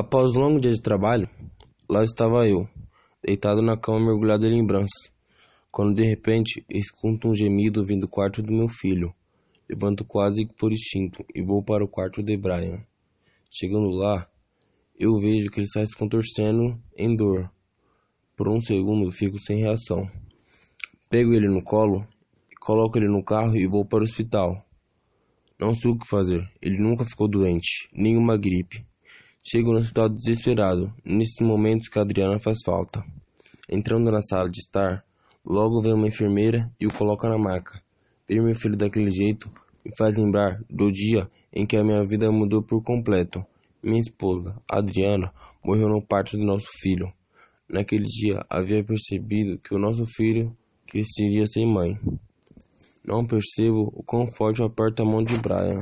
Após longo dia de trabalho, lá estava eu, deitado na cama mergulhado em lembranças, quando de repente escuto um gemido vindo do quarto do meu filho. Levanto quase por instinto e vou para o quarto de Brian. Chegando lá, eu vejo que ele está se contorcendo em dor. Por um segundo fico sem reação. Pego ele no colo, coloco ele no carro e vou para o hospital. Não sei o que fazer. Ele nunca ficou doente, nenhuma gripe. Chego no hospital desesperado, nesses momentos que Adriana faz falta. Entrando na sala de estar, logo vem uma enfermeira e o coloca na maca. Ver meu filho daquele jeito me faz lembrar do dia em que a minha vida mudou por completo. Minha esposa, Adriana, morreu no parto do nosso filho. Naquele dia havia percebido que o nosso filho cresceria sem mãe. Não percebo o quão forte aperta a mão de Brian.